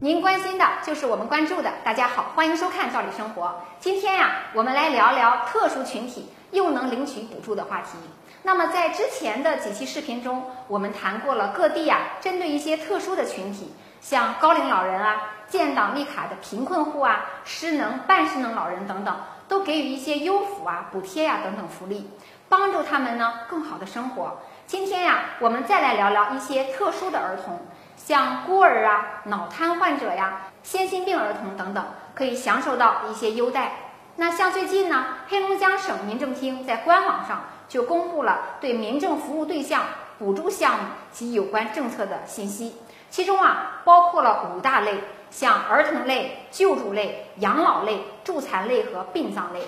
您关心的就是我们关注的。大家好，欢迎收看《赵理生活》。今天呀，我们来聊聊特殊群体又能领取补助的话题。那么在之前的几期视频中，我们谈过了各地啊，针对一些特殊的群体，像高龄老人啊、建档立卡的贫困户啊、失能、半失能老人等等，都给予一些优抚啊、补贴呀等等福利，帮助他们呢更好的生活。今天呀，我们再来聊聊一些特殊的儿童。像孤儿啊、脑瘫患者呀、先心病儿童等等，可以享受到一些优待。那像最近呢，黑龙江省民政厅在官网上就公布了对民政服务对象补助项目及有关政策的信息，其中啊包括了五大类，像儿童类、救助类、养老类、助残类和殡葬类。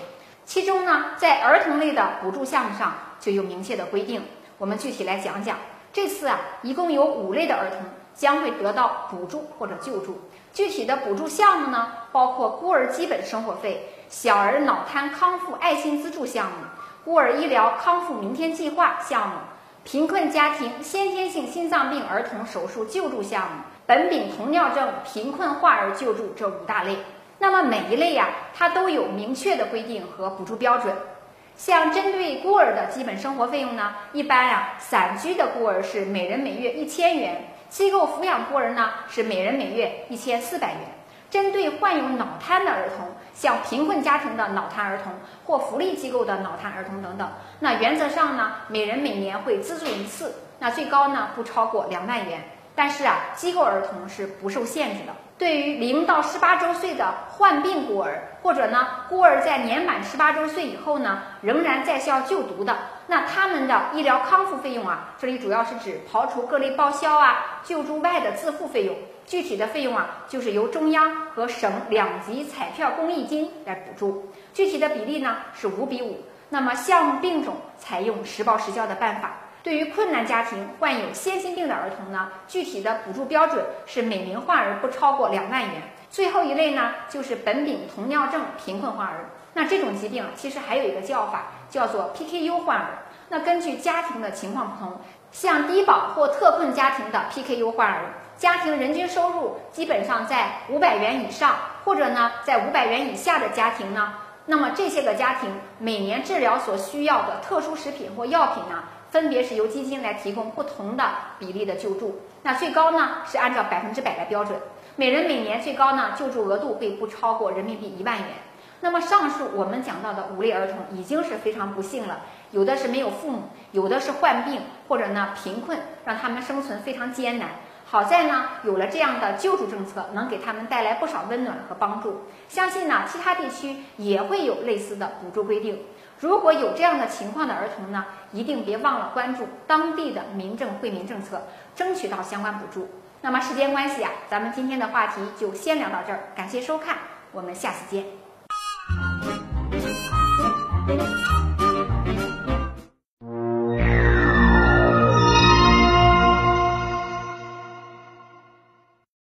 其中呢，在儿童类的补助项目上就有明确的规定，我们具体来讲讲。这次啊，一共有五类的儿童。将会得到补助或者救助。具体的补助项目呢，包括孤儿基本生活费、小儿脑瘫康复爱心资助项目、孤儿医疗康复明天计划项目、贫困家庭先天性心脏病儿童手术救助项目、苯丙酮尿症贫困患儿救助这五大类。那么每一类呀，它都有明确的规定和补助标准。像针对孤儿的基本生活费用呢，一般呀，散居的孤儿是每人每月一千元。机构抚养孤儿呢是每人每月一千四百元。针对患有脑瘫的儿童，像贫困家庭的脑瘫儿童或福利机构的脑瘫儿童等等，那原则上呢，每人每年会资助一次，那最高呢不超过两万元。但是啊，机构儿童是不受限制的。对于零到十八周岁的患病孤儿，或者呢孤儿在年满十八周岁以后呢仍然在校就读的，那他们的医疗康复费用啊，这里主要是指刨除各类报销啊、救助外的自付费用，具体的费用啊就是由中央和省两级彩票公益金来补助，具体的比例呢是五比五。那么项目病种采用实报实销的办法。对于困难家庭患有先心病的儿童呢，具体的补助标准是每名患儿不超过两万元。最后一类呢，就是苯丙酮尿症贫困患儿。那这种疾病其实还有一个叫法，叫做 PKU 患儿。那根据家庭的情况不同，像低保或特困家庭的 PKU 患儿，家庭人均收入基本上在五百元以上，或者呢在五百元以下的家庭呢，那么这些个家庭每年治疗所需要的特殊食品或药品呢？分别是由基金来提供不同的比例的救助，那最高呢是按照百分之百的标准，每人每年最高呢救助额度会不超过人民币一万元。那么上述我们讲到的五类儿童已经是非常不幸了，有的是没有父母，有的是患病或者呢贫困，让他们生存非常艰难。好在呢有了这样的救助政策，能给他们带来不少温暖和帮助。相信呢其他地区也会有类似的补助规定。如果有这样的情况的儿童呢，一定别忘了关注当地的民政惠民政策，争取到相关补助。那么时间关系啊，咱们今天的话题就先聊到这儿，感谢收看，我们下次见。